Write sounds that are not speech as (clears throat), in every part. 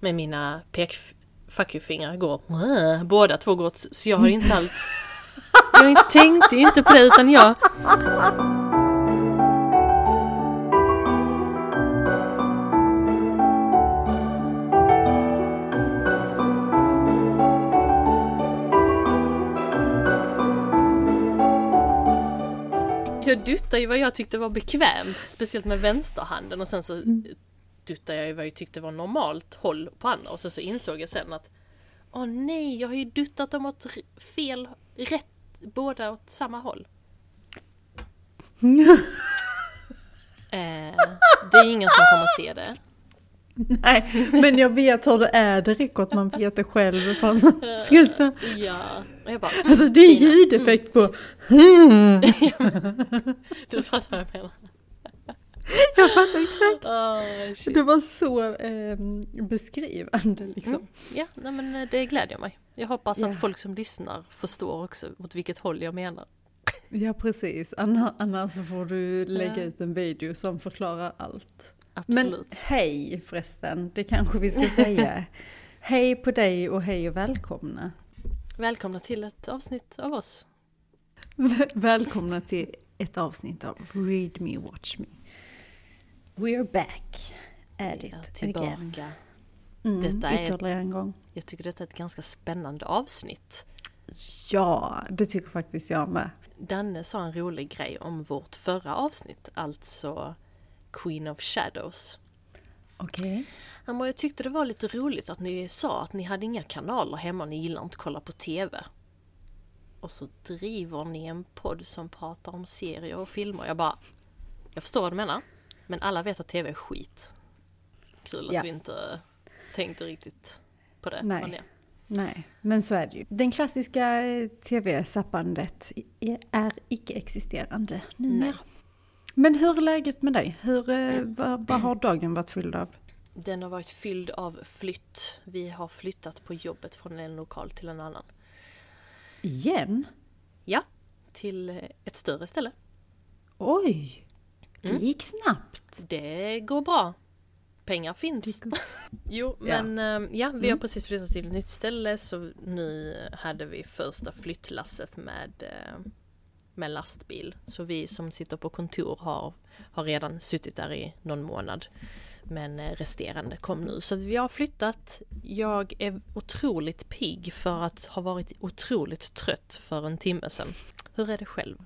med mina pek fuck you-fingrar går, båda två går åt, så jag har inte alls, (laughs) jag tänkte inte på det utan jag, jag duttade ju vad jag tyckte var bekvämt, speciellt med vänsterhanden och sen så duttade jag ju vad jag tyckte var normalt håll på andra och så, så insåg jag sen att Åh nej, jag har ju duttat dem åt fel, rätt, båda åt samma håll. (laughs) Eh, det är ingen som kommer se det. Nej, men jag vet hur det är, det räcker att man vet det själv. Man ska Ja, och jag bara, Alltså det är Fina. ljudeffekt på... (laughs) (laughs) du fattar vad jag menar. (laughs) Jag fattar exakt. Oh, shit. Det var så eh, beskrivande liksom. Mm. Ja, nej men eh, det glädjer mig. Jag hoppas Ja. att folk som lyssnar förstår också åt vilket håll jag menar. Ja precis, Anna- annars får du lägga ut en video som förklarar allt. Absolut. Men hej förresten, det kanske vi ska säga. (laughs) hej på dig och hej och välkomna. Välkomna till ett avsnitt av oss. (laughs) välkomna till ett avsnitt av Read Me Watch Me. We're back at Vi it är again. tillbaka. Mm, Detta är- Ytterligare en gång. Jag tycker detta är ett ganska spännande avsnitt. Ja, det tycker faktiskt jag med. Danne sa en rolig grej om vårt förra avsnitt, alltså Queen of Shadows. Okej. Han bara, jag tyckte det var lite roligt att ni sa att ni hade inga kanaler hemma, ni gillar inte att kolla på TV. Och så driver ni en podd som pratar om serier och filmer. Jag bara, jag förstår vad du menar. Men alla vet att TV är skit. Kul att Ja. vi inte tänkte riktigt på det. Nej. Men ja. Nej, men så är det ju. Den klassiska eh, tv-zappandet i- är icke-existerande numera. Men hur är läget med dig? Hur, eh, vad, vad har dagen varit fylld av? Den har varit fylld av flytt. Vi har flyttat på jobbet från en lokal till en annan. Igen? Ja, till ett större ställe. Oj! Det Mm. gick snabbt. Det går bra. Pengar finns. (laughs) Jo, men ja, ja vi har Mm. precis flyttat till ett nytt ställe så nu hade vi första flyttlasset med, eh, med lastbil. Så vi som sitter på kontor har, har redan suttit där i någon månad. Men eh, resterande kom nu. Så vi har flyttat. Jag är otroligt pigg för att ha varit otroligt trött för en timme sedan. Hur är det själv?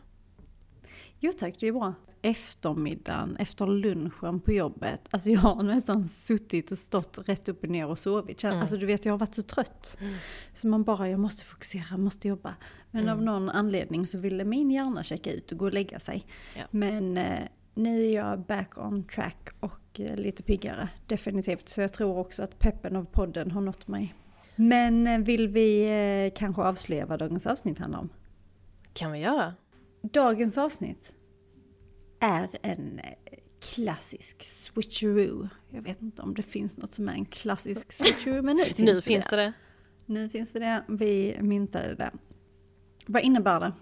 Jo tack, det är bra. Eftermiddagen, efter lunchen på jobbet. Alltså jag har nästan suttit och stått rätt upp och ner och sovit. Mm. Alltså du vet, jag har varit så trött. Mm. Så man bara, jag måste fokusera, måste jobba. Men av Mm. någon anledning så ville min hjärna checka ut och gå och lägga sig. Ja. Men eh, nu är jag back on track och eh, lite piggare. Definitivt. Så jag tror också att peppen av podden har nått mig. Men eh, vill vi eh, kanske avslöja vad dagens avsnitt handlar om? Kan vi göra? Dagens avsnitt är en eh, klassisk switcheroo. Jag vet inte om det finns något som är en klassisk switcheroo, men nu (laughs) finns, nu det, finns det. det. Nu finns det det. Vi myntade det. Vad innebär det?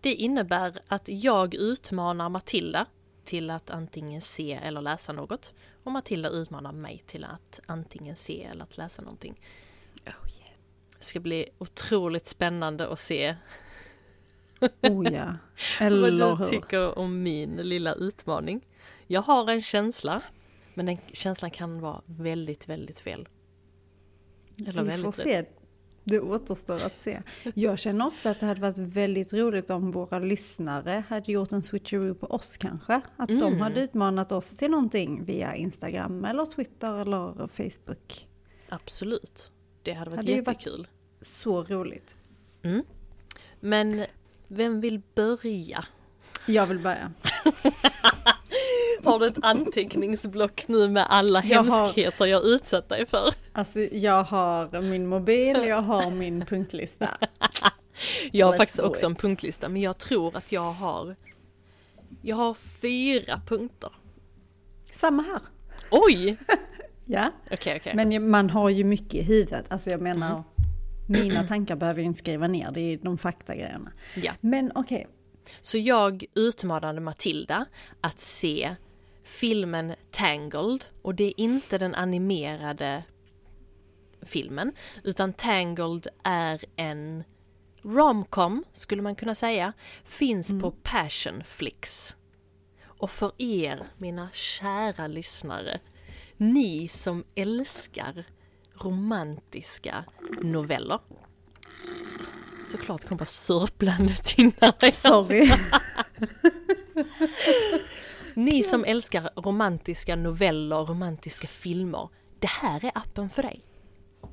Det innebär att jag utmanar Matilda till att antingen se eller läsa något. Och Matilda utmanar mig till att antingen se eller att läsa någonting. Det ska bli otroligt spännande att se Oh ja, (laughs) vad eller du hur? tycker om min lilla utmaning. Jag har en känsla, men den känslan kan vara väldigt, väldigt fel. Eller Vi får väldigt rätt. se. Det återstår att se. Jag känner också att det hade varit väldigt roligt om våra lyssnare hade gjort en switcheroo på oss kanske. Att de Mm. hade utmanat oss till någonting via Instagram eller Twitter eller Facebook. Absolut. Det hade varit Hade ju varit- jättekul. Så roligt. Mm. Men vem vill börja? Jag vill börja. Har du ett anteckningsblock nu med alla Jag har- hemskheter jag utsatt dig för? Alltså jag har min mobil, (laughs) jag har min punktlista. Jag har Let's faktiskt också en it. punktlista, men jag tror att jag har... Jag har fyra punkter. Samma här. Oj! (laughs) Ja, Okej, okej. men man har ju mycket i huvudet. Alltså jag menar, Mm. Mina tankar behöver jag inte skriva ner, det är de faktagrejerna. Ja. Men okej, Så jag utmanade Matilda att se filmen Tangled och det är inte den animerade filmen. Utan Tangled är en romcom, skulle man kunna säga. Finns på Passionflix. Och för er, mina kära lyssnare, ni som älskar romantiska noveller. Såklart kom bara sörplandet innan. Sorry. Ni som älskar romantiska noveller, romantiska filmer. Det här är appen för dig.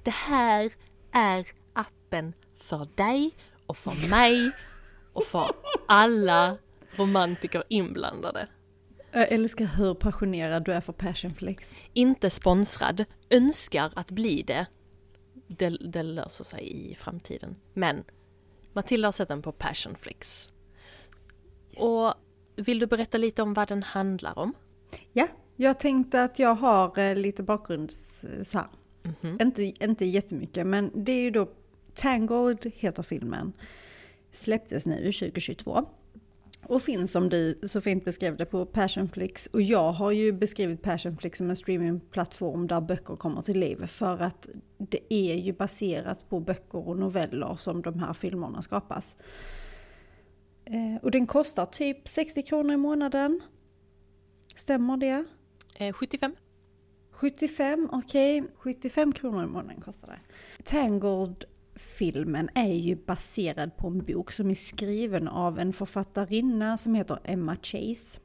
Det här är appen för dig och för mig och för alla romantiker inblandade. Jag älskar hur passionerad du är för passionflex. Inte sponsrad, önskar att bli det. Det, det löser sig i framtiden. Men Matilda har sett den på Passionflix. Och vill du berätta lite om vad den handlar om? Ja, jag tänkte att jag har eh, lite bakgrunds så här. Mhm. Inte, inte jättemycket, men det är ju då Tangled heter filmen. Släpptes nu 2022. Och finns som du så fint beskrev det på Passionflix. Och jag har ju beskrivit Passionflix som en streamingplattform där böcker kommer till liv. För att det är ju baserat på böcker och noveller som de här filmerna skapas. Eh, och den kostar typ 60 kronor i månaden. Stämmer det? Eh, 75? 75, okej. 75 kronor i månaden kostar det. Tangled-filmen är ju baserad på en bok som är skriven av en författarinna som heter Emma Chase.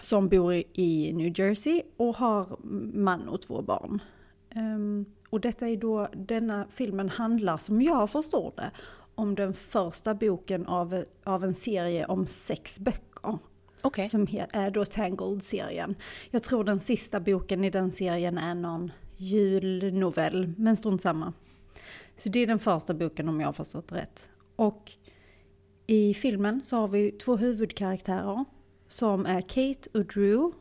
Som bor i New Jersey och har man och två barn. Ehm, och detta är då, denna filmen handlar som jag förstår det om den första boken av, av en serie om sex böcker Okej. som är då Tangled-serien. Jag tror den sista boken i den serien är någon julnovell, men strunt samma. Så det är den första boken om jag har förstått rätt. Och i filmen så har vi två huvudkaraktärer som är Kate och Drew.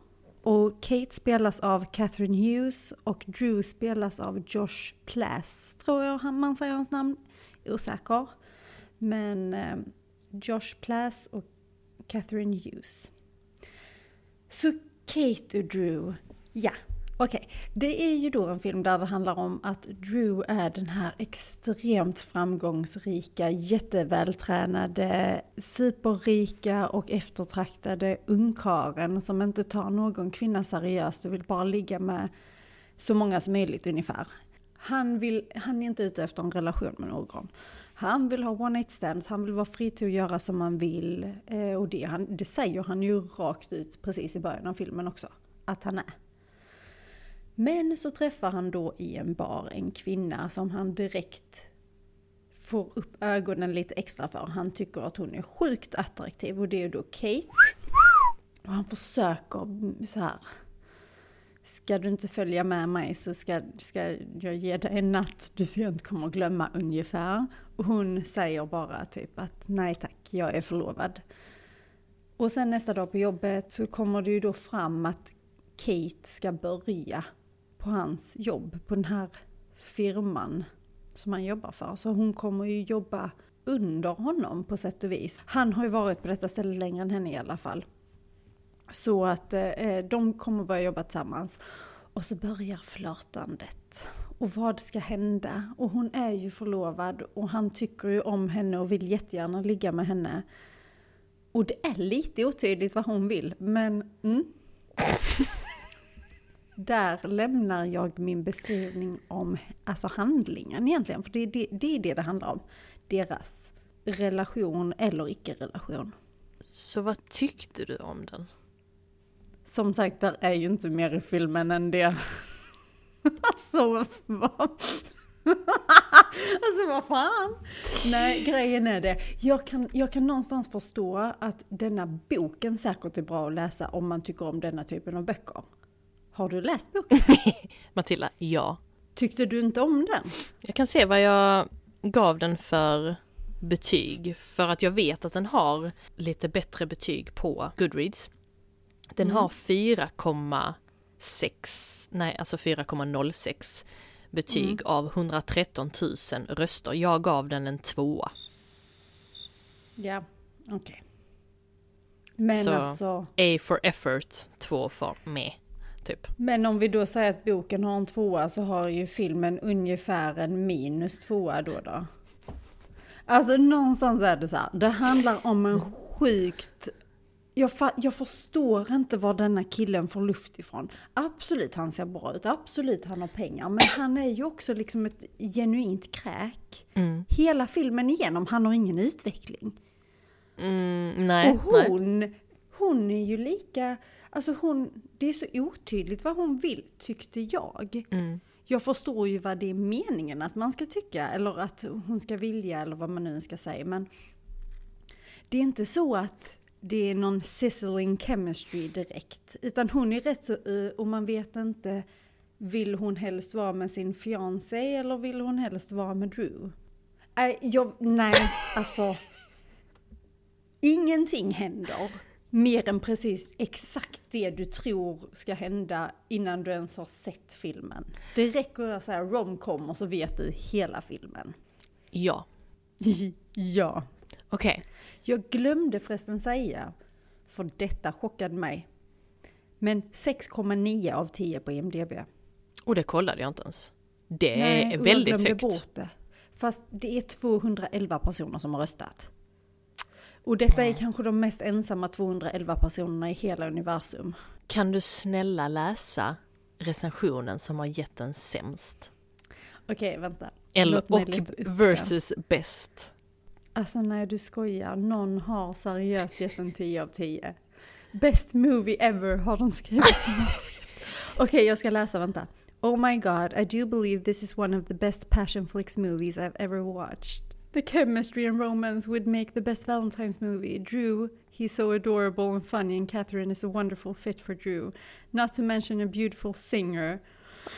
Och Kate spelas av Catherine Hughes och Drew spelas av Josh Plass, tror jag man säger hans namn. Osäker. Men eh, Josh Plass och Catherine Hughes. Så Kate och Drew, ja, okej. Det är ju då en film där det handlar om att Drew är den här extremt framgångsrika, jättevältränade, superrika och eftertraktade ungkaren som inte tar någon kvinna seriöst och vill bara ligga med så många som möjligt ungefär. Han, vill, han är inte ute efter en relation med någon. Han vill ha one night stands, han vill vara fri till att göra som han vill. Eh, och det, han, det säger han ju rakt ut precis i början av filmen också, att han är. Men så träffar han då i en bar en kvinna som han direkt får upp ögonen lite extra för. Han tycker att hon är sjukt attraktiv och det är då Kate. Och han försöker så här. Ska du inte följa med mig så ska, ska jag ge dig en natt du sent kommer glömma ungefär. Och hon säger bara typ att nej tack, jag är förlovad. Och sen nästa dag på jobbet så kommer det ju då fram att Kate ska börja på hans jobb, på den här firman som han jobbar för. Så hon kommer ju jobba under honom på sätt och vis. Han har ju varit på detta stället längre än henne i alla fall. Så att eh, de kommer börja jobba tillsammans. Och så börjar flörtandet. Och vad ska hända? Och hon är ju förlovad och han tycker ju om henne och vill jättegärna ligga med henne. Och det är lite otydligt vad hon vill, men mm. (laughs) Där lämnar jag min beskrivning om alltså handlingen egentligen, för det är det, det är det det handlar om. Deras relation eller icke-relation. Så vad tyckte du om den? Som sagt, där är ju inte mer i filmen än det. (laughs) alltså vad... (laughs) alltså vad fan! Nej, grejen är det. Jag kan, jag kan någonstans förstå att denna boken säkert är bra att läsa om man tycker om denna typen av böcker. Har du läst boken? (laughs) Matilda, ja. Tyckte du inte om den? Jag kan se vad jag gav den för betyg. För att jag vet att den har lite bättre betyg på Goodreads. Den Mm. har 4,6, nej alltså 4,06 betyg Mm. av 113 000 röster. Jag gav den en tvåa. Ja, okej. Men Så- alltså, A for effort, två för med. Typ. Men om vi då säger att boken har en tvåa så har ju filmen ungefär en minus tvåa då då. Alltså någonstans är det så här, det handlar om en sjukt... Jag, jag förstår inte var denna killen får luft ifrån. Absolut han ser bra ut, absolut han har pengar, men han är ju också liksom ett genuint kräk. Mm. Hela filmen igenom, han har ingen utveckling. Mm, nej, Och nej. hon, hon är ju lika, alltså hon, det är så otydligt vad hon vill tyckte jag. Mm. Jag förstår ju vad det är meningen att man ska tycka eller att hon ska vilja eller vad man nu ska säga men det är inte så att det är någon sizzling chemistry direkt utan hon är rätt så och man vet inte vill hon helst vara med sin fiancé eller vill hon helst vara med Drew? Nej, jag, nej alltså ingenting händer mer än precis exakt det du tror ska hända innan du ens har sett filmen. Det räcker att säga romcom och så vet du hela filmen. Ja, (laughs) ja. okej. Jag glömde förresten säga, för detta chockade mig. Men 6,9 av 10 på IMDB. Och det kollade jag inte ens. Det Nej, är väldigt högt. bort det. Fast det är 211 personer som har röstat. Och detta är kanske de mest ensamma 211 personerna i hela universum. Kan du snälla läsa recensionen som har gett den sämst? Okej, vänta. Eller, och den. versus bäst. Alltså nej, du skojar. Någon har seriöst gett en 10 av 10. Best movie ever har de skrivit. (laughs) Okej, jag ska läsa, vänta. Oh my god, I do believe this is one of the best passion flicks movies I've ever watched. The chemistry and romance would make the best Valentine's movie. Drew, he's so adorable and funny, and Catherine is a wonderful fit for Drew. Not to mention a beautiful singer.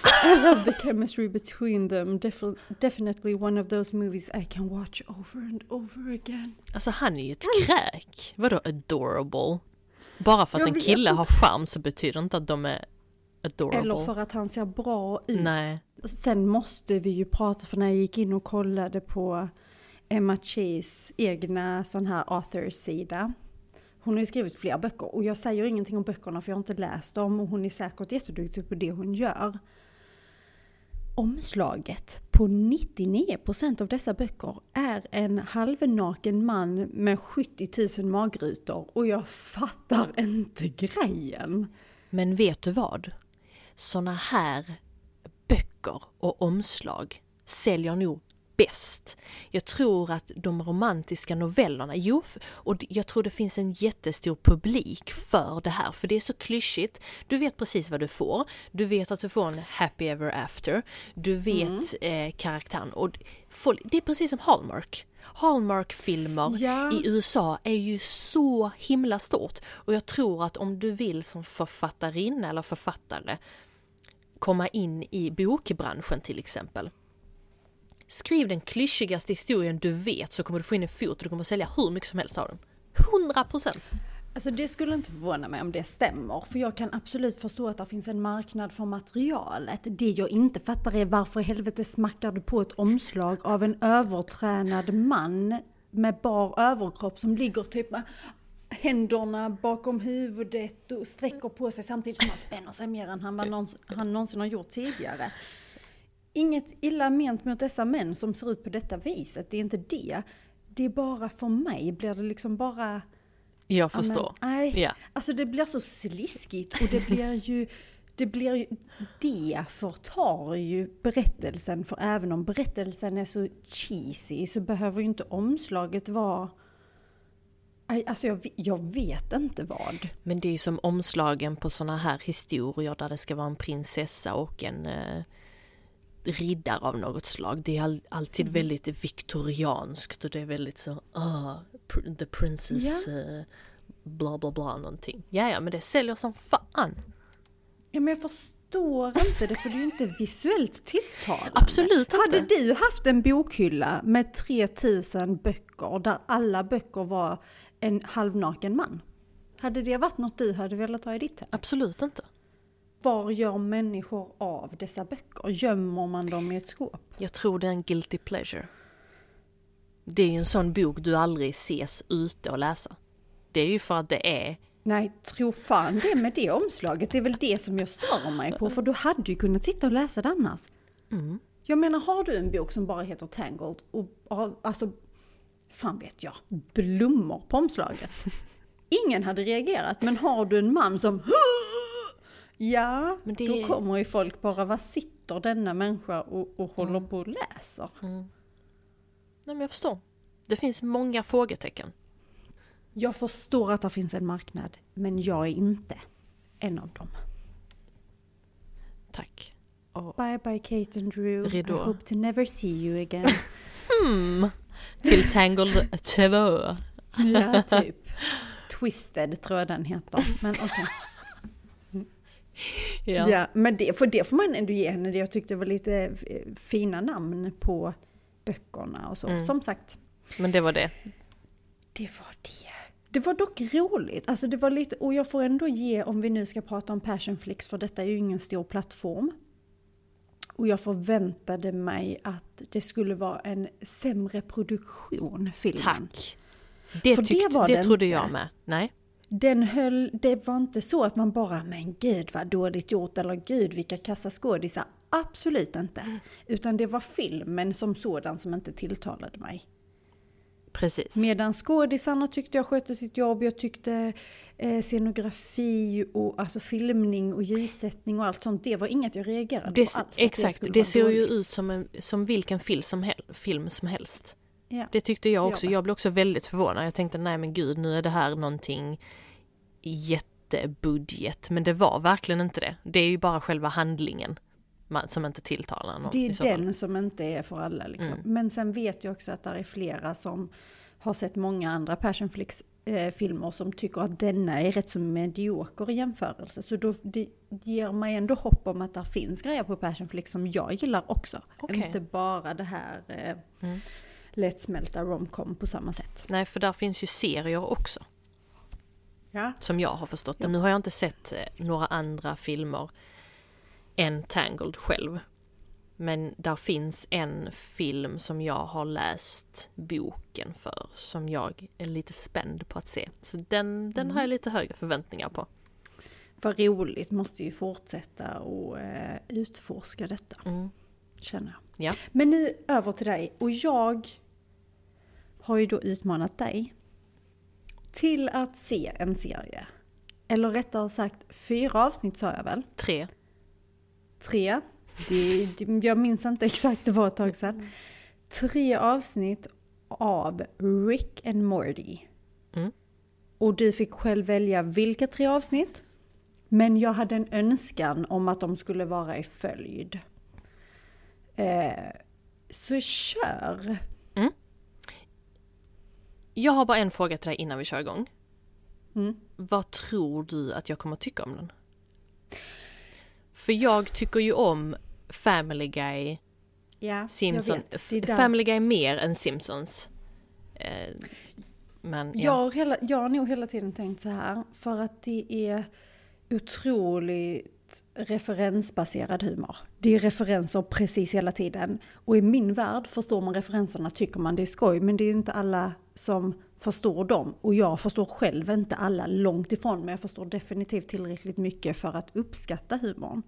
I love the chemistry between them. Def- definitely one of those movies I can watch over and over again. Alltså han är ju ett kräk. Vadå adorable? Bara för att en kille har charm så betyder inte att de är adorable. Eller för att han ser bra ut. Nej. Sen måste vi ju prata, för när jag gick in och kollade på Emma Chees egna sån här author-sida. Hon har ju skrivit flera böcker och jag säger ingenting om böckerna för jag har inte läst dem och hon är säkert jätteduktig på det hon gör. Omslaget på 99% av dessa böcker är en halvnaken man med 70 000 magrutor och jag fattar inte grejen. Men vet du vad? Såna här böcker och omslag säljer nog bäst. Jag tror att de romantiska novellerna, jo, och jag tror det finns en jättestor publik för det här, för det är så klyschigt. Du vet precis vad du får. Du vet att du får en happy ever after. Du vet eh, karaktären och folk, det är precis som Hallmark. Hallmark-filmer Ja. i USA är ju så himla stort och jag tror att om du vill som författarinna eller författare komma in i bokbranschen till exempel. Skriv den klyschigaste historien du vet så kommer du få in en fot och du kommer sälja hur mycket som helst av den. 100%! Alltså det skulle inte förvåna mig om det stämmer, för jag kan absolut förstå att det finns en marknad för materialet. Det jag inte fattar är varför i helvete smackar du på ett omslag av en övertränad man med bar överkropp som ligger typ med händerna bakom huvudet och sträcker på sig samtidigt som han spänner sig mer än han, vad någonsin, han någonsin har gjort tidigare. Inget illa ment mot dessa män som ser ut på detta viset, det är inte det. Det är bara för mig blir det liksom bara Jag förstår. nej, Ja. alltså det blir så sliskigt och det blir ju, det blir ju, det förtar ju berättelsen för även om berättelsen är så cheesy så behöver ju inte omslaget vara Alltså jag, jag vet inte vad. Men det är ju som omslagen på såna här historier där det ska vara en prinsessa och en eh, riddare av något slag. Det är all, alltid väldigt viktorianskt och det är väldigt så, ah, pr- the princess, eh, bla bla bla någonting. Ja, ja, men det säljer som fan. Ja, men jag förstår inte det för det är ju inte visuellt tilltalande. Absolut inte. Hade du haft en bokhylla med 3000 böcker där alla böcker var en halvnaken man? Hade det varit något du hade velat ha i ditt hem? Absolut inte. Var gör människor av dessa böcker? Gömmer man dem i ett skåp? Jag tror det är en guilty pleasure. Det är ju en sån bok du aldrig ses ute och läsa. Det är ju för att det är Nej, tro fan det med det omslaget. Det är väl det som jag stör mig på. För du hade ju kunnat sitta och läsa det annars. Mm. Jag menar, har du en bok som bara heter Tangled och alltså, fan vet jag, blommor på omslaget. (laughs) Ingen hade reagerat, men har du en man som Ja, Men det- då kommer ju folk bara, vad sitter denna människa och, och håller Mm. på och läser? Nej men jag förstår. Det finns många frågetecken. Jag förstår att det finns en marknad, men jag är inte en av dem. Tack. Och, Bye bye Kate and Drew, Ridå. I hope to never see you again. (laughs) hmm, till Tangled 2. ja, (laughs) typ. Twisted tror jag den heter. Men okej. (laughs) Ja. Ja, men det, för det får man ändå ge henne. Det jag tyckte var lite fina namn på böckerna och så. Mm. Som sagt, Men det var det. det var det. Det var dock roligt. Alltså det var lite, och jag får ändå ge, om vi nu ska prata om Passionflix, för detta är ju ingen stor plattform. Och jag förväntade mig att det skulle vara en sämre produktion, filmen. Tack. Det, För det tyckte, var det, det trodde inte. jag med. Nej. Den höll, det var inte så att man bara, men gud vad dåligt gjort, eller gud vilka kassa skådisar. Absolut inte. Mm. Utan det var filmen som sådan som inte tilltalade mig. Precis. Medan skådisarna tyckte jag skötte sitt jobb, jag tyckte eh, scenografi och alltså filmning och ljussättning och allt sånt, det var inget jag reagerade det, på alls. exakt, det, ser ju dåligt. ut som, en, som vilken film som, hel, film som helst. Ja. Det tyckte jag också. Jag blev också väldigt förvånad. Jag tänkte nej men gud nu är det här någonting jättebudget. Men det var verkligen inte det. Det är ju bara själva handlingen som inte tilltalar någon. Det är den som inte är för alla liksom. Mm. Men sen vet jag också att det är flera som har sett många andra Passionflix eh, filmer som tycker att denna är rätt så medioker i jämförelse. Så då, det ger mig ändå hopp om att det finns grejer på Passionflix som jag gillar också. Okej. Inte bara det här eh, Mm. Lättsmälta romcom på samma sätt. Nej för där finns ju serier också. Ja. Som jag har förstått det. Nu har jag inte sett eh, några andra filmer än Tangled själv. Men där finns en film som jag har läst boken för som jag är lite spänd på att se. Så den, den Mm. har jag lite högre förväntningar på. Vad roligt, måste ju fortsätta och eh, utforska detta. Mm. känner jag. Ja. Men nu över till dig. Och jag har ju då utmanat dig till att se en serie. Eller rättare sagt fyra avsnitt sa jag väl? Tre. Tre. Det, jag minns inte exakt, det var ett tag sedan. Tre avsnitt av Rick and Morty. Mm. Och du fick själv välja vilka tre avsnitt. Men jag hade en önskan om att de skulle vara i följd. Eh, så kör! Jag har bara en fråga till dig innan vi kör igång. Mm. Vad tror du att jag kommer tycka om den? För jag tycker ju om Family Guy, Ja, Simpson, jag vet. Det är där. Family Guy mer än Simpsons. Eh, men ja. Jag, har hela, jag har nog hela tiden tänkt så här, för att det är otroligt referensbaserad humor. Det är referenser precis hela tiden. Och i min värld förstår man referenserna, tycker man det är skoj, men det är ju inte alla som förstår dem. Och jag förstår själv inte alla långt ifrån, men jag förstår definitivt tillräckligt mycket för att uppskatta humorn.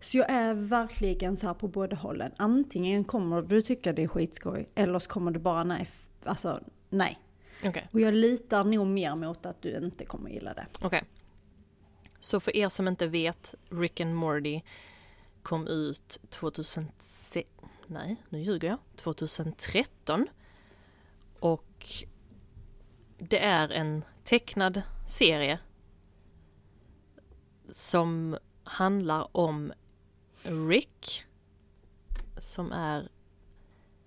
Så jag är verkligen så här på båda hållen. Antingen kommer du tycka det är skitskoj, eller så kommer du bara nej, alltså nej. Okej, Och jag litar nog mer mot att du inte kommer gilla det. okej. Så för er som inte vet, Rick and Morty kom ut 2006, nej nu ljuger jag, 2013. Och det är en tecknad serie som handlar om Rick som är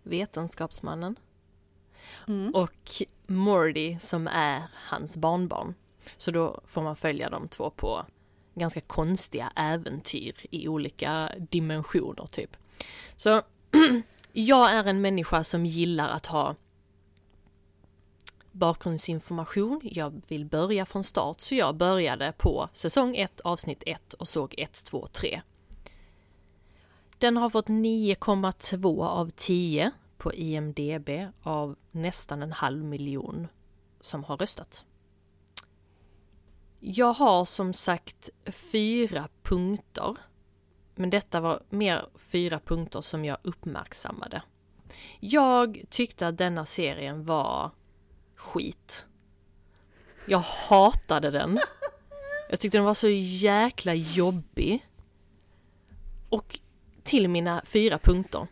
vetenskapsmannen Mm. och Morty som är hans barnbarn. Så då får man följa de två på ganska konstiga äventyr i olika dimensioner typ. Så (clears throat) jag är en människa som gillar att ha bakgrundsinformation. Jag vill börja från start så jag började på säsong 1 avsnitt 1 och såg 1, 2, 3. Den har fått 9,2 av 10 på IMDB av nästan en halv miljon som har röstat. Jag har som sagt fyra punkter. Men detta var mer fyra punkter som jag uppmärksammade. Jag tyckte att denna serien var skit. Jag hatade den. Jag tyckte den var så jäkla jobbig. Och till mina fyra punkter.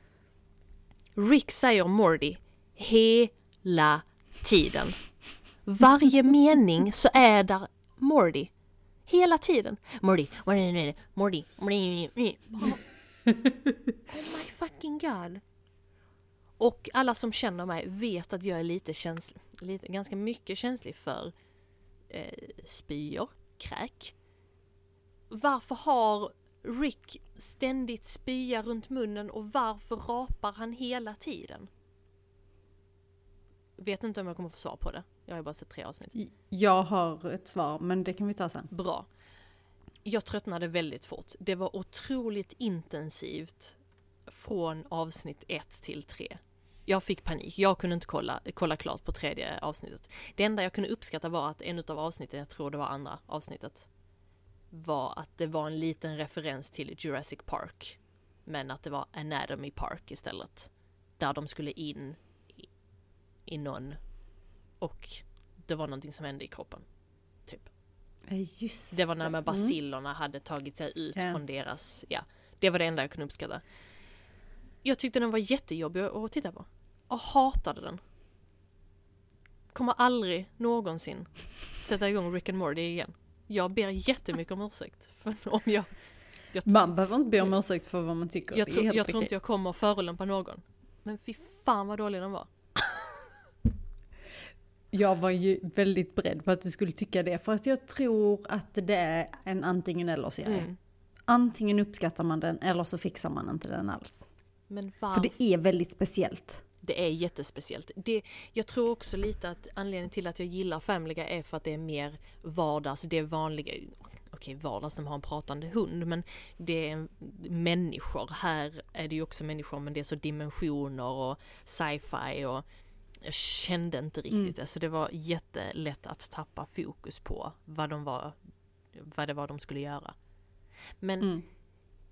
Rick säger Morty hela tiden. Varje mening så är där Morty. Hela tiden. Morty, Morty, Morty, Morty. Oh my fucking god. Och alla som känner mig vet att jag är lite känslig, lite, ganska mycket känslig för eh, spyor, kräk. Varför har Rick ständigt spya runt munnen och varför rapar han hela tiden? Vet inte om jag kommer få svar på det. Jag har ju bara sett tre avsnitt. Jag har ett svar, men det kan vi ta sen. Bra. Jag tröttnade väldigt fort. Det var otroligt intensivt från avsnitt 1 till 3. Jag fick panik. Jag kunde inte kolla, kolla klart på tredje avsnittet. Det enda jag kunde uppskatta var att en av avsnitten, jag tror det var andra avsnittet, var att det var en liten referens till Jurassic Park. Men att det var Anatomy Park istället. Där de skulle in i, i någon och det var någonting som hände i kroppen. Typ. Just Det var när med basillerna hade tagit sig ut Ja. från deras, ja. Det var det enda jag kunde uppskatta. Jag tyckte den var jättejobbig att titta på. Och hatade den. Kommer aldrig någonsin sätta igång Rick and Morty igen. Jag ber jättemycket om ursäkt för (laughs) om jag... Jag, Man behöver inte be om ursäkt för vad man tycker. jag, helt jag tror inte jag kommer förolämpa någon. Men fy fan vad dålig den var. Jag var ju väldigt beredd på att du skulle tycka det. För att jag tror att det är en antingen eller serie. Mm. Antingen uppskattar man den eller så fixar man inte den alls. Men För varför? det är väldigt speciellt. Det är jättespeciellt. Det, jag tror också lite att anledningen till att jag gillar Family Guy är för att det är mer vardags, det är vanliga, okej vardags, de har en pratande hund, men det är människor. Här är det ju också människor, men det är så dimensioner och sci-fi och jag kände inte riktigt det, så det var jättelätt att tappa fokus på vad de var, vad det var de skulle göra. Men Mm.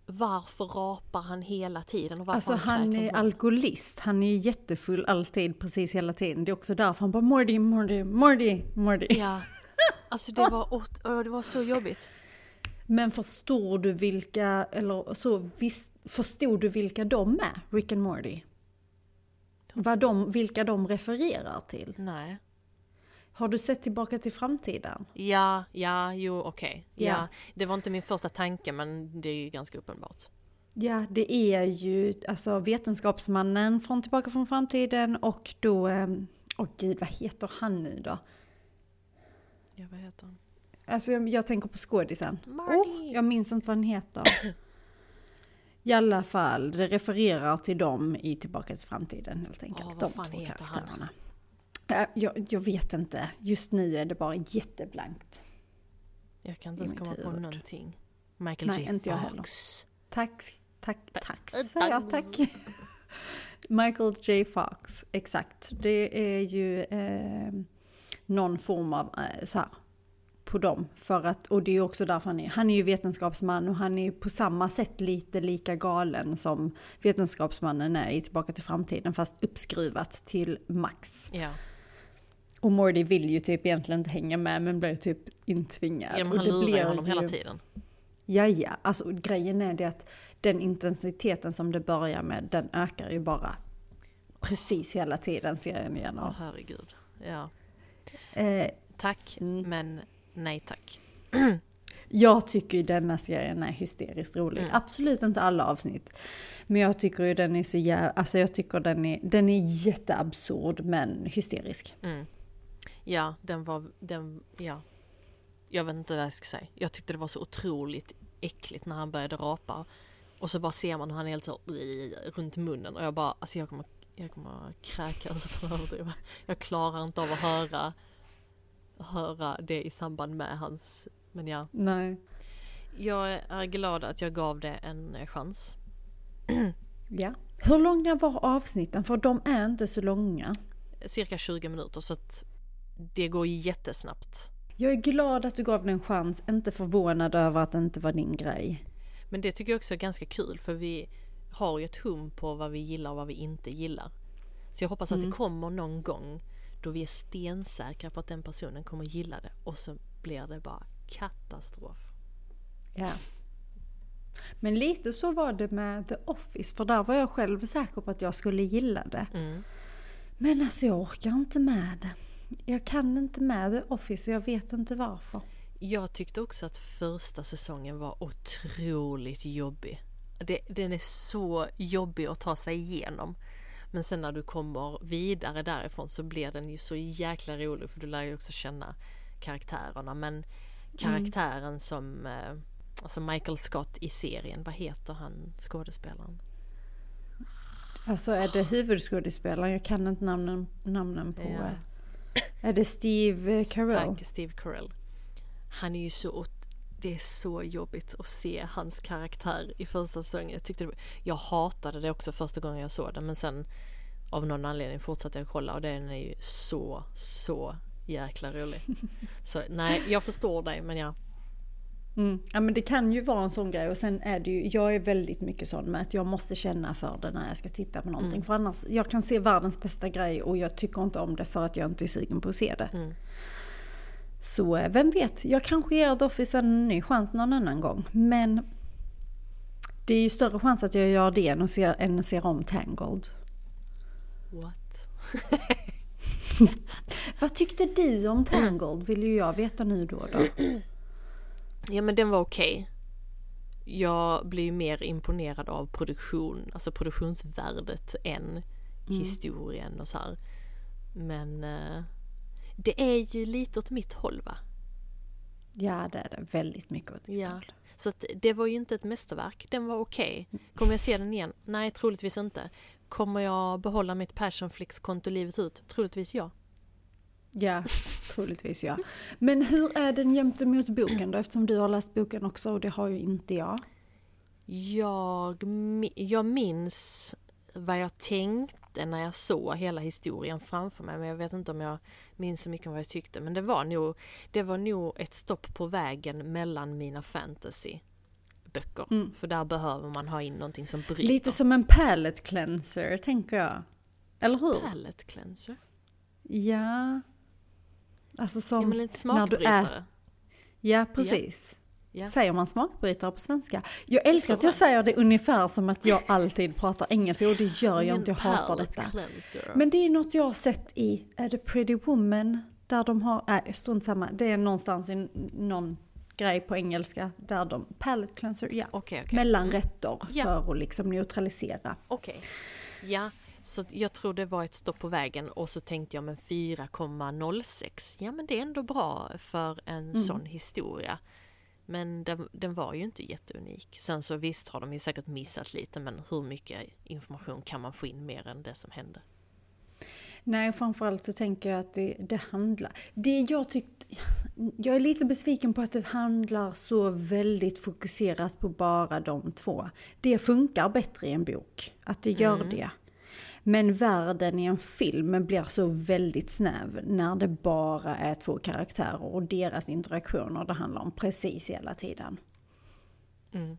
varför rapar han hela tiden? Och varför Alltså han kräker är alkoholist, han är jättefull alltid, precis hela tiden. Det är också därför han bara Morty, Morty, Morty, Morty. Ja, alltså det var, åt, det var så jobbigt. Men förstår du vilka, eller så visst, förstod du vilka de är, Rick and Morty? Vad de, vilka de refererar till? Nej. Har du sett Tillbaka till framtiden? Ja, ja, jo, okej. Ja. Ja. det var inte min första tanke men det är ju ganska uppenbart. Ja, det är ju alltså vetenskapsmannen från Tillbaka från framtiden och då, ehm, åh gud vad heter han nu då? Ja, vad heter han? Alltså jag, jag tänker på skådisen. Marty! Oh, jag minns inte vad han heter. (coughs) I alla fall, det refererar till dem i Tillbaka till framtiden helt enkelt. Vad de fan två heter han? karaktärerna. Ja, Jag, jag vet inte. Just nu är det bara jätteblankt. Jag kan inte ens komma på huvud. någonting. Michael Nej, J. inte jag. Fox. Tack, tack, tack. äh, Säger jag tack. tack. (laughs) Michael J. Fox, exakt. Det är ju eh, någon form av eh, så här på dem. För att, och det är också därför han är, han är ju vetenskapsman och han är på samma sätt lite lika galen som vetenskapsmannen är i Tillbaka till framtiden fast uppskruvat till max. Ja, Och Morty vill ju typ egentligen inte hänga med men blir typ intvingad. ja men han lurar ju honom hela tiden. Ja, ja. Alltså grejen är det att den intensiteten som det börjar med, den ökar ju bara precis hela tiden serien Åh igenom. herregud. Ja. Eh, Tack, Mm. men nej tack. jag tycker ju denna serien är hysteriskt rolig. Mm. Absolut inte alla avsnitt. Men jag tycker ju den är så jävla, alltså jag tycker den är, den är jätteabsurd men hysterisk. Mm. Ja, den var, den, ja. Jag vet inte vad jag ska säga. Jag tyckte det var så otroligt äckligt när han började rapa. Och så bara ser man hur han är helt så runt munnen och jag bara, alltså jag kommer, jag kommer det. (laughs) Jag klarar inte av att höra, höra det i samband med hans, men ja. Nej. Jag är glad att jag gav det en eh, chans. (clears throat) Ja. Hur långa var avsnitten? För de är inte så långa. Cirka 20 minuter så att det går jättesnabbt. Jag är glad att du gav den en chans, inte förvånad över att det inte var din grej. Men det tycker jag också är ganska kul för vi har ju ett hum på vad vi gillar och vad vi inte gillar. Så jag hoppas att det kommer någon gång då vi är stensäkra på att den personen kommer gilla det och så blir det bara katastrof. Ja. Men lite så var det med The Office, för där var jag själv säker på att jag skulle gilla det. Mm. Men alltså jag orkar inte med det. Jag kan inte med The Office och jag vet inte varför. Jag tyckte också att första säsongen var otroligt jobbig. Det, den är så jobbig att ta sig igenom. Men sen när du kommer vidare därifrån så blir den ju så jäkla rolig för du lär ju också känna karaktärerna. Men karaktären mm. som eh, alltså Michael Scott i serien, vad heter han skådespelaren? Alltså är det huvudskådespelaren? Jag kan inte namnen, namnen på... Ja. Är det Steve Carell? Tack, Steve Carell. Han är ju så det är så jobbigt att se hans karaktär i första säsongen. Jag, tyckte det, jag hatade det också första gången jag såg det men sen av någon anledning fortsatte jag kolla och den är ju så, så jäkla rolig. (laughs) Så nej, jag förstår dig men ja. Mm. Ja men det kan ju vara en sån grej och sen är det ju, jag är väldigt mycket sån med att jag måste känna för det när jag ska titta på någonting. Mm. För annars, jag kan se världens bästa grej och jag tycker inte om det för att jag inte är sugen på att se det. Mm. Så eh, vem vet, jag kanske ger The Office en ny chans någon annan gång. Men det är ju större chans att jag gör det än att se, än att se om Tangled. What? (laughs) Vad tyckte du om Tangled vill ju jag veta nu då. då. Ja men den var okej. Okay. Jag blir ju mer imponerad av produktion, alltså produktionsvärdet än mm. historien och så här. Men uh, det är ju lite åt mitt håll va? Ja det är det, väldigt mycket åt ditt ja. håll. Så att det var ju inte ett mästerverk, den var okej. Okay. Kommer jag se den igen? Nej, troligtvis inte. Kommer jag behålla mitt Passionflix-konto livet ut? Troligtvis ja. Ja, troligtvis ja. Men hur är den jämte mot boken då? Eftersom du har läst boken också och det har ju inte jag. Jag, jag minns vad jag tänkte när jag såg hela historien framför mig men jag vet inte om jag minns så mycket om vad jag tyckte men det var nog, det var nog ett stopp på vägen mellan mina fantasy böcker. Mm. För där behöver man ha in någonting som bryter. Lite som en palette cleanser tänker jag. Eller hur? Palette cleanser? Ja. Alltså som ja, men lite smakbrytare. När du Ja, precis. Ja. Säger man smakbrytare på svenska? Jag älskar att jag säger det ungefär som att jag alltid pratar engelska och det gör jag inte, jag hatar detta. Cleanser. Men det är något jag har sett i, är det Pretty Woman? Där de har, nej strunt samma, det är någonstans i någon grej på engelska där de, palette cleanser, ja. Okay, okay. Mellanrätter mm. ja. för att liksom neutralisera. Okej. Okay. Ja, så jag tror det var ett stopp på vägen och så tänkte jag men 4,06, ja men det är ändå bra för en mm. sån historia. Men den, den, var ju inte jätteunik. Sen så visst har de ju säkert missat lite men hur mycket information kan man få in mer än det som hände? Nej, framförallt så tänker jag att det, det handlar... Det jag tyckte... Jag är lite besviken på att det handlar så väldigt fokuserat på bara de två. Det funkar bättre i en bok, att det gör mm. det. Men världen i en film blir så väldigt snäv när det bara är två karaktärer och deras interaktioner det handlar om precis hela tiden. Mm.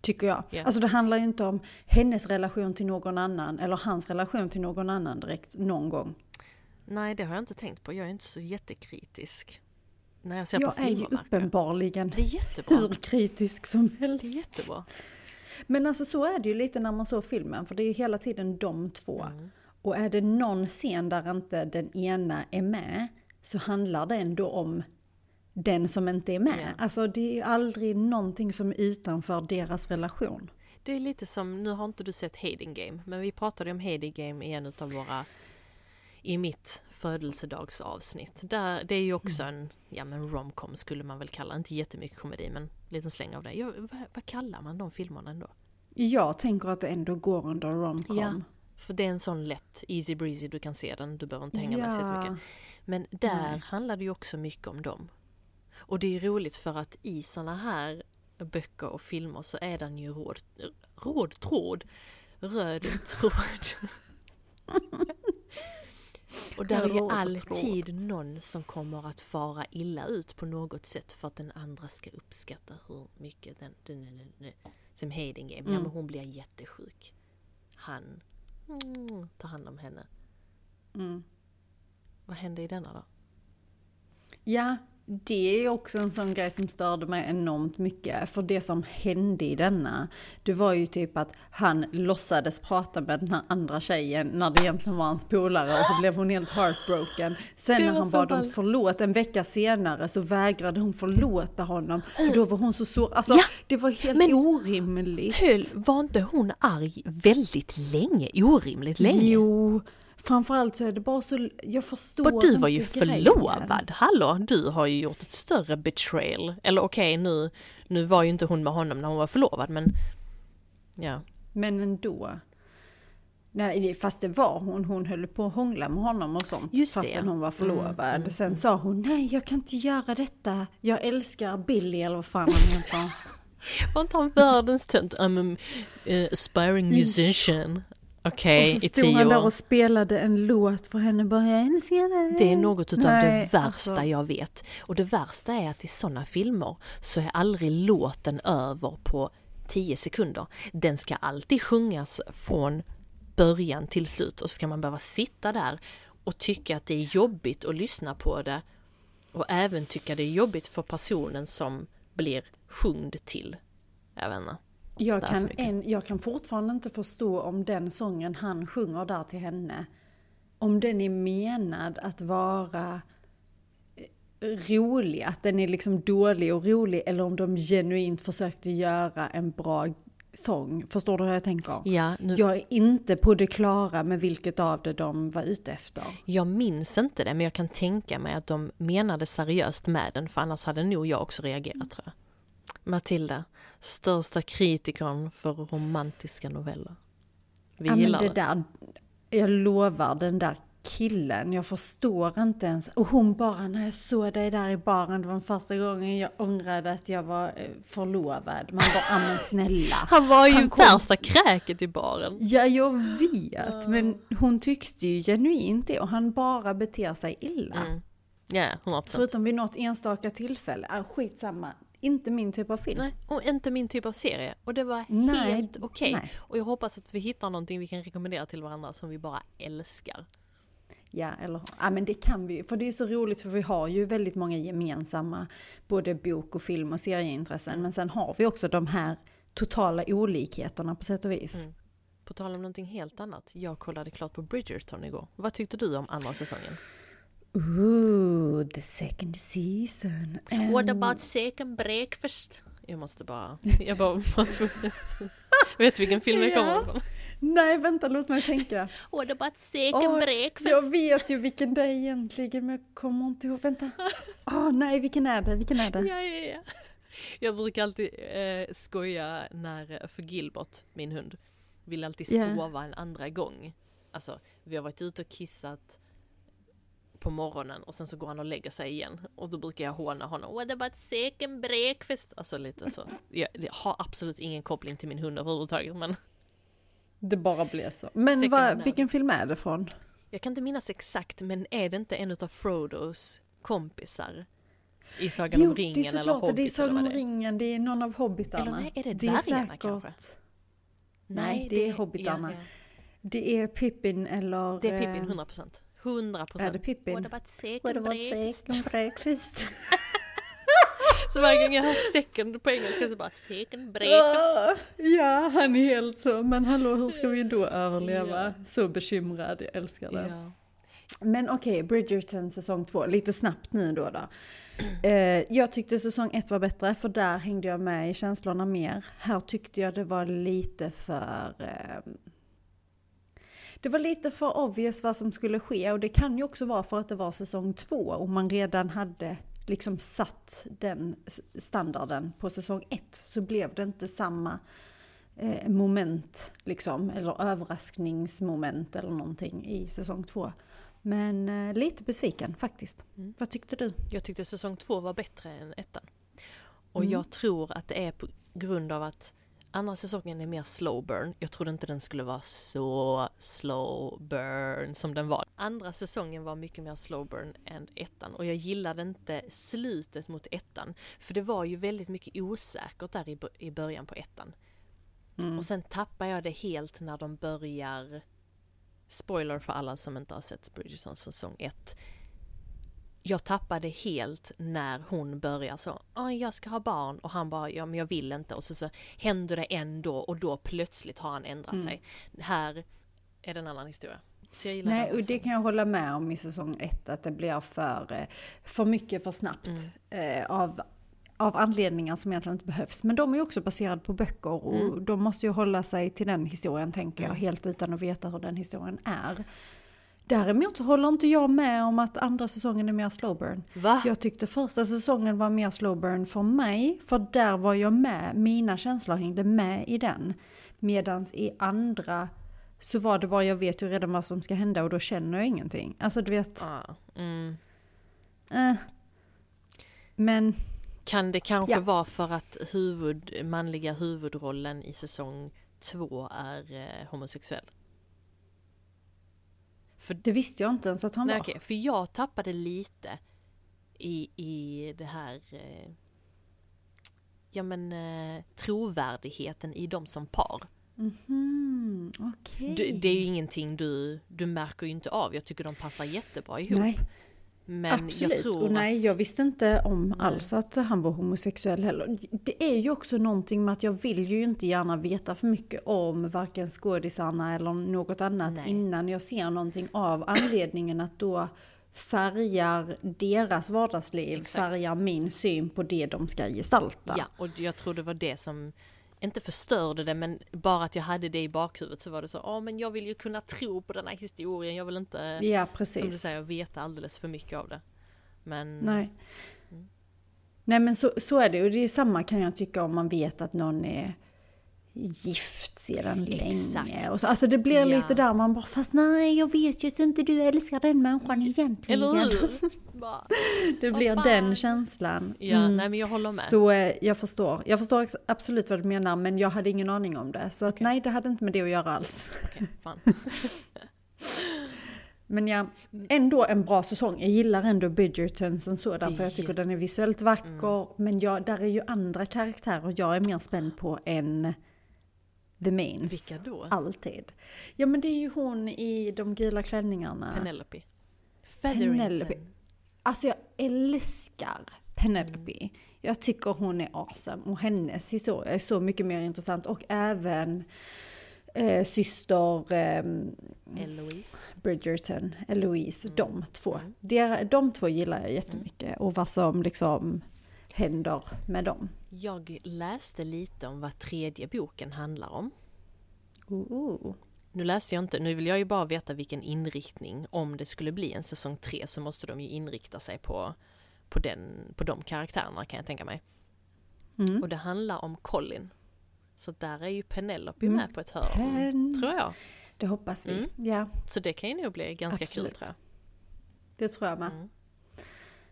Tycker jag. Yeah. Alltså det handlar ju inte om hennes relation till någon annan eller hans relation till någon annan direkt någon gång. Nej, det har jag inte tänkt på. Jag är inte så jättekritisk. När jag ser jag på. Jag är ju uppenbarligen (laughs) hur kritisk som helst. Det är jättebra. Men alltså så är det ju lite när man såg filmen, för det är ju hela tiden de två. Mm. Och är det någon scen där inte den ena är med, så handlar det ändå om den som inte är med. Ja. Alltså det är aldrig någonting som är utanför deras relation. Det är lite som, nu har inte du sett Hating Game, men vi pratade om Hating Game i en av våra i mitt födelsedagsavsnitt. Där, det är ju också mm. en, ja men romcom skulle man väl kalla, inte jättemycket komedi men en liten släng av det. Ja, vad, vad, kallar man de filmerna ändå? Jag tänker att det ändå går under romcom. Ja, för det är en sån lätt, easy breezy, du kan se den, du behöver inte hänga ja. med så mycket. Men där Nej. handlar det ju också mycket om dem. Och det är roligt för att i såna här böcker och filmer så är den ju råd, råd tråd, röd tråd. (laughs) (laughs) Och där är ju alltid någon som kommer att fara illa ut på något sätt för att den andra ska uppskatta hur mycket den... den, den, den, som Hayden Game, ja Mm. men hon blir jättesjuk. Han mm, tar hand om henne. Mm. Vad hände i denna då? Ja, det är också en sån grej som störde mig enormt mycket. För det som hände i denna, det var ju typ att han låtsades prata med den här andra tjejen när det egentligen var hans polare och så blev hon helt heartbroken. Sen när han bad om förlåt en vecka senare så vägrade hon förlåta honom. För då var hon så sårad. Alltså Ja, det var helt men- orimligt. Höll, var inte hon arg väldigt länge? Orimligt länge? Jo, framförallt så är det bara så, jag förstår Och du var ju grejen. förlovad, hallå, du har ju gjort ett större betrayal. Eller okej, nu, nu var ju inte hon med honom när hon var förlovad, men ja. Men ändå. Nej, det- fast det var hon. Hon höll på att hångla med honom och sånt. Just det, fastän ja. hon var förlovad. Mm, mm, Sen sa hon, nej jag kan inte göra detta. Jag älskar Billy eller vad fan han heter. (laughs) Var inte han världens tönt? I'm a uh, aspiring musician. Okej, och så i stod tio han där år. och spelade en låt för henne. Bara, jag älskar dig. Det är något utav Nej, det värsta alltså. jag vet. Och det värsta är att i sådana filmer så är aldrig låten över på 10 sekunder. Den ska alltid sjungas från början till slut och ska man behöva sitta där och tycka att det är jobbigt att lyssna på det och även tycka det är jobbigt för personen som blir sjungd till. Jag vet inte. Jag kan, en, jag kan fortfarande inte förstå om den sången han sjunger där till henne, om den är menad att vara eh, rolig, att den är liksom dålig och rolig, eller om de genuint försökte göra en bra sång. Förstår du hur jag tänker? Ja, nu, Jag är inte på det klara med vilket av det de var ute efter. Jag minns inte det, men jag kan tänka mig att de menade seriöst med den, för annars hade nog jag också reagerat tror jag. Matilda, största kritikern för romantiska noveller. Vi ja, gillar det det. där, jag lovar den där killen, jag förstår inte ens. Och hon bara, när jag såg dig där i baren, det var den första gången jag ångrade att jag var eh, förlovad. Man bara, men snälla. Han var ju Han kom- värsta kräket i baren. Ja, jag vet, men hon tyckte ju genuint det och han bara beter sig illa. Mm. Ja, 100%. Förutom vid något enstaka tillfälle. Ah, skitsamma, inte min typ av film. Nej, och inte min typ av serie. Och det var Nej, helt okej. nej. Och jag hoppas att vi hittar någonting vi kan rekommendera till varandra som vi bara älskar. Ja, eller ja, men det kan vi. För det är så roligt för vi har ju väldigt många gemensamma både bok och film och serieintressen. Men sen har vi också de här totala olikheterna på sätt och vis. Mm. På tal om någonting helt annat. Jag kollade klart på Bridgerton igår. Vad tyckte du om andra säsongen? Ooh, the second season. And- What about second breakfast? Jag måste bara... (laughs) Jag bara... (laughs) vet vilken film det kommer ifrån? Nej, vänta, låt mig tänka. What about second Åh, breakfast? jag vet ju vilken det är egentligen, men jag kommer inte ihåg. Vänta. (laughs) Åh nej, vilken är det? Vilken är det? Ja, ja, ja. Jag brukar alltid eh, skoja när, för Gilbert, min hund, vill alltid Ja. sova en andra gång. Alltså, vi har varit ute och kissat på morgonen och sen så går han och lägger sig igen. Och då brukar jag håna honom. What about second breakfast? Alltså lite så. Jag, jag har absolut ingen koppling till min hund överhuvudtaget men Det bara blev så. Men nap. vilken film är det från? jag kan inte minnas exakt men är det inte en av Frodos kompisar? I Sagan om ringen det är eller såklart det är Hobbit eller Sagan om det ringen, det är någon av hobbitarna. Eller nej, är det det säkert, kanske? Nej, det är hobbitarna. Ja, ja. Det är Pippin eller... Det är Pippin, eh, 100%. 100%. Är det Pippin? What about second What about breakfast? second breakfast? (laughs) Så varje gång jag hör second på engelska så bara second breakfast. Ja, han är helt så. Men hallå, hur ska vi då överleva? Ja. Så bekymrad, jag älskar det. Ja. Men okej, Bridgerton säsong två, lite snabbt nu då. då. Eh, jag tyckte säsong ett var bättre, för där hängde jag med i känslorna mer. Här tyckte jag det var lite för... Eh, det var lite för obvious vad som skulle ske och det kan ju också vara för att det var säsong två och man redan hade liksom satt den standarden på säsong ett så blev det inte samma eh, moment liksom, eller överraskningsmoment eller någonting i säsong två. Men eh, lite besviken faktiskt. Mm. Vad tyckte du? Jag tyckte säsong två var bättre än ettan. Och Mm. jag tror att det är på grund av att andra säsongen är mer slow burn. Jag trodde inte den skulle vara så slow burn som den var. Andra säsongen var mycket mer slow burn än ettan och jag gillade inte slutet mot ettan. För det var ju väldigt mycket osäkert där i, i början på ettan. Mm. Och sen tappar jag det helt när de börjar Spoiler för alla som inte har sett Bridgerton säsong 1 jag tappade helt när hon börjar så, jag ska ha barn och han bara, ja men jag vill inte och så, så händer det ändå och då plötsligt har han ändrat mm. sig. Här är det en annan historia. Nej, och det kan jag hålla med om i säsong ett, att det blir för, eh, för mycket för snabbt. Mm. Eh, av, av anledningar som egentligen inte behövs. Men de är ju också baserade på böcker och mm. de måste ju hålla sig till den historien tänker jag, mm. helt utan att veta hur den historien är. Däremot håller inte jag med om att andra säsongen är mer slowburn. Va? Jag tyckte första säsongen var mer slowburn för mig, för där var jag med, mina känslor hängde med i den. Medans i andra så var det bara, jag vet ju redan vad som ska hända och då känner jag ingenting. Alltså du vet. Ah, mm. eh. Men. Kan det kanske ja. vara för att huvud, manliga huvudrollen i säsong två är eh, homosexuell? För det visste jag inte ens att han nej, var. Okay, för jag tappade lite i, i det här eh, ja men eh, trovärdigheten i dem som par. Mm okay. det, det är ju ingenting du, du märker ju inte av. Jag tycker de passar jättebra ihop. Nej. Men Absolut. jag tror och nej, att... jag visste inte om nej. alls att han var homosexuell heller. Det är ju också någonting med att jag vill ju inte gärna veta för mycket om varken skådisarna eller något annat nej. innan jag ser någonting av anledningen att då färgar deras vardagsliv, Exakt. färgar min syn på det de ska gestalta. Ja, och jag tror det var det som inte förstörde det men bara att jag hade det i bakhuvudet så var det så, ja men jag vill ju kunna tro på den här historien, jag vill inte, ja, precis. som du säger, veta alldeles för mycket av det. Men... Nej. Mm. Nej men så, så är det, och det är samma kan jag tycka om man vet att någon är gift sedan länge. Och så, alltså det blir ja. lite där man bara, fast nej jag vet ju att inte du älskar den människan egentligen. Eller hur? (laughs) det blir den känslan. Ja, mm. nej men jag håller med. Så eh, jag förstår. Jag förstår absolut vad du menar men jag hade ingen aning om det. Så att, nej det hade inte med det att göra alls. Okay. (laughs) Men ja, ändå en bra säsong. Jag gillar ändå Bridgerton som sådan för jag tycker den är visuellt vacker. Mm. Men ja, där är ju andra karaktärer jag är mer spänd på än the mains. Vilka då? Alltid. Ja men det är ju hon i de gula klänningarna. Penelope. Penelope. Alltså jag älskar Penelope. Mm. Jag tycker hon är awesome och hennes historia är så mycket mer intressant och även eh, syster eh, Eloise. Bridgerton, Eloise, mm. de två. Mm. De, de två gillar jag jättemycket och vad som liksom händer med dem. Jag läste lite om vad tredje boken handlar om. Uh. Nu läste jag inte, nu vill jag ju bara veta vilken inriktning. Om det skulle bli en säsong tre så måste de ju inrikta sig på, på, den, på de karaktärerna kan jag tänka mig. Mm. Och det handlar om Colin. Så där är ju Penelope mm. med på ett hörn, Pen... tror jag. Det hoppas vi, mm. ja. Så det kan ju nog bli ganska Absolut. kul tror jag. Det tror jag med. Mm.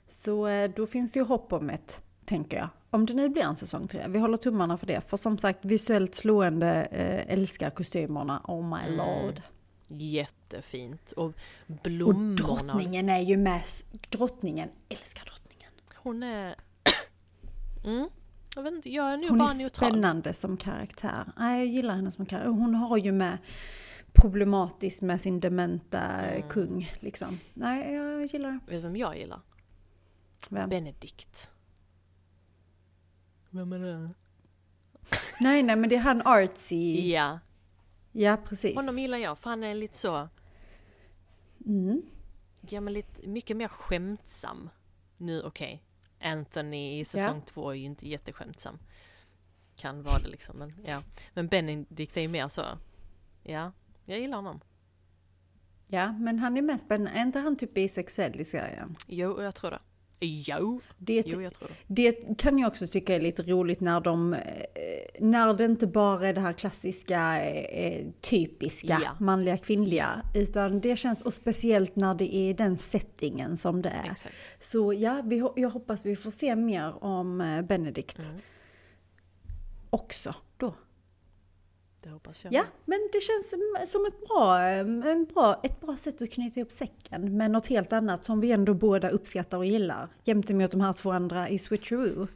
Så eh, då finns det ju hopp om ett tänker jag. Om det nu blir en säsong tre. Vi håller tummarna för det. För som sagt, visuellt slående, eh, älskar kostymerna. Oh my mm. lord. Jättefint. Och blommorna. Och drottningen är ju med. Drottningen, älskar drottningen. Hon är... (coughs) mm. Jag vet inte, jag är nog Hon bara är neutral. spännande som karaktär. Nej, jag gillar henne som karaktär. Hon har ju med problematiskt med sin dementa mm. kung liksom. Nej, jag gillar Vet du vem jag gillar? Vem? Benedikt. Vem är det? Nej, nej, men det är han artsy. Ja. Ja, precis. Honom gillar jag, för han är lite så... Mm. Ja, men lite, mycket mer skämtsam. Nu, okej. Okay. Anthony i säsong ja. två är ju inte jätteskämtsam. Kan vara det liksom, men ja. Men Benedict är ju mer så... Ja, jag gillar honom. Ja, men han är mest spännande. Är inte han typ bisexuell i serien? Jo, jag tror det. Jo, det, jo jag tror det. det kan jag också tycka är lite roligt när de, eh, när det inte bara är det här klassiska, eh, typiska ja. manliga kvinnliga. Utan det känns, och speciellt när det är den settingen som det är. Exakt. Så ja, vi, jag hoppas vi får se mer om eh, Benedikt. Mm. Också då. Det hoppas jag. Ja, men det känns som- ett bra, en bra, ett bra sätt att knyta ihop säcken med något helt annat som vi ändå båda uppskattar och gillar. Jämte mot de här två andra i Switcheroo.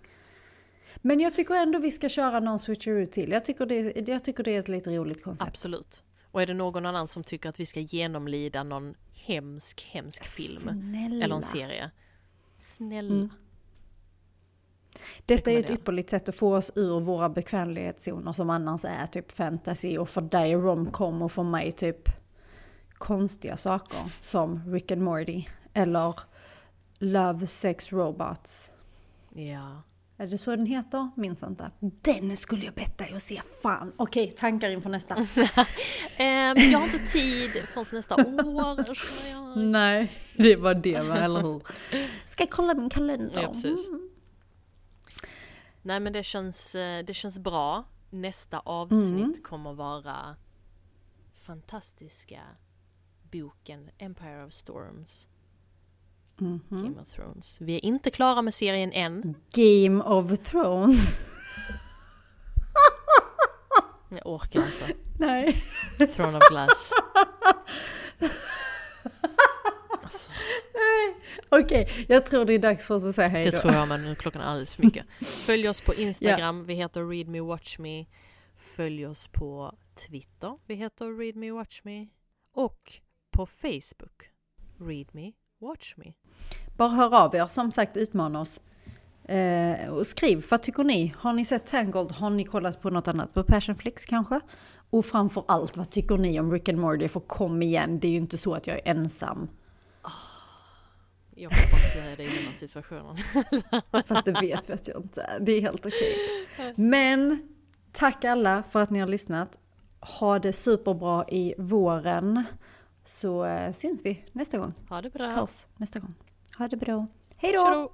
Men jag tycker ändå vi ska köra någon Switcheroo till. Jag tycker det, jag tycker det är ett lite roligt koncept. Absolut. Och är det någon annan som tycker att vi ska genomlida någon hemsk, hemsk film Snälla. eller en serie. Snälla. Mm. Detta är ett ypperligt sätt att få oss ur våra bekvämlighetszoner som annars är typ fantasy och för dig romcom och för mig typ konstiga saker som Rick and Morty eller Love, Sex, Robots. Ja. Är det så den heter? Minns inte. Den skulle jag bett dig att se, fan. Okej, tankar inför nästa. (laughs) Ehm, jag har inte tid förrän nästa år. jag. Nej, det var det va, eller hur? (laughs) Ska jag kolla min kalender? Ja, precis. Mm. Nej men det känns, eh, det känns bra. Nästa avsnitt Mm. kommer vara fantastiska boken Empire of Storms, Mhm. Game of Thrones. Vi är inte klara med serien än. Game of Thrones. (laughs) Jag orkar inte. Nej. Throne of Glass. Alltså, Okej, jag tror det är dags för oss att säga hej det då. tror jag men nu är klockan alldeles för mycket. (laughs) Följ oss på Instagram, vi heter Read Me Watch Me. Följ oss på Twitter, vi heter Read Me Watch Me. Och på Facebook, Read Me Watch Me. Bara hör av er, som sagt utmana oss. Eh, och skriv, vad tycker ni? Har ni sett Tangled? Har ni kollat på något annat? På Passionflix kanske? Och framför allt, vad tycker ni om Rick and Morty? För kom igen, det är ju inte så att jag är ensam. Jag hoppas du är det i den här situationen. (laughs) Fast det vet, vet jag inte. Det är helt okej. (laughs) Men tack alla för att ni har lyssnat. Ha det superbra i våren. Så eh, syns vi nästa gång. Ha det bra. Hörs nästa gång. Ha det bra. Hej då!